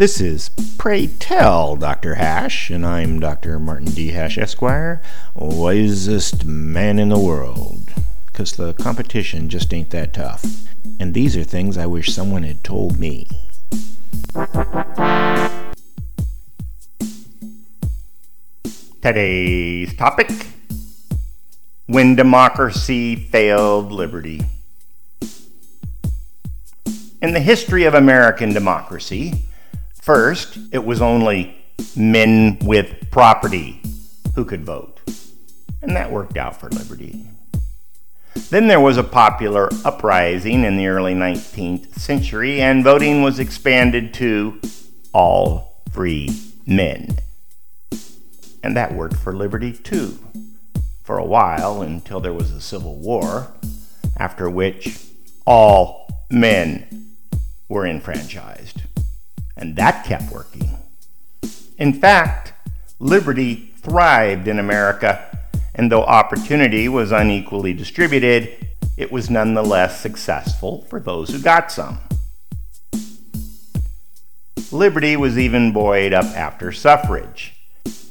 This is Pray Tell Dr. Hash, and I'm Dr. Martin D. Hash, Esquire, wisest man in the world. Because the competition just ain't that tough. And these are things I wish someone had told me. Today's topic When Democracy Failed Liberty. In the history of American democracy, first it was only men with property who could vote, and that worked out for liberty. Then there was a popular uprising in the early 19th century, and voting was expanded to all free men. And that worked for liberty too, for a while until there was a civil war, after which all men were enfranchised. And that kept working. In fact, liberty thrived in America, and though opportunity was unequally distributed, it was nonetheless successful for those who got some. Liberty was even buoyed up after suffrage,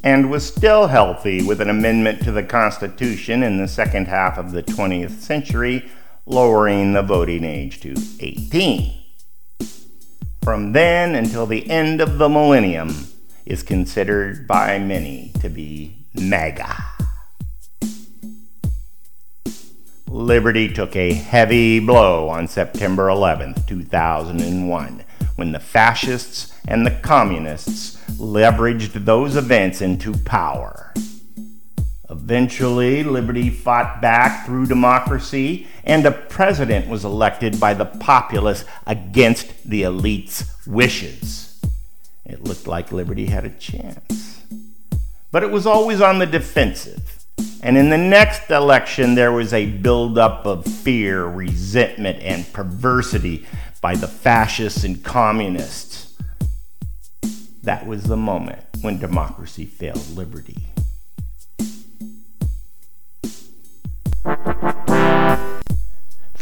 and was still healthy with an amendment to the Constitution in the second half of the 20th century, lowering the voting age to 18 from then until the end of the millennium is considered by many to be MAGA. Liberty took a heavy blow on September 11, 2001, when the fascists and the communists leveraged those events into power. Eventually, liberty fought back through democracy, and a president was elected by the populace against the elite's wishes. It looked like liberty had a chance. But it was always on the defensive. And in the next election, there was a buildup of fear, resentment, and perversity by the fascists and communists. That was the moment when democracy failed liberty.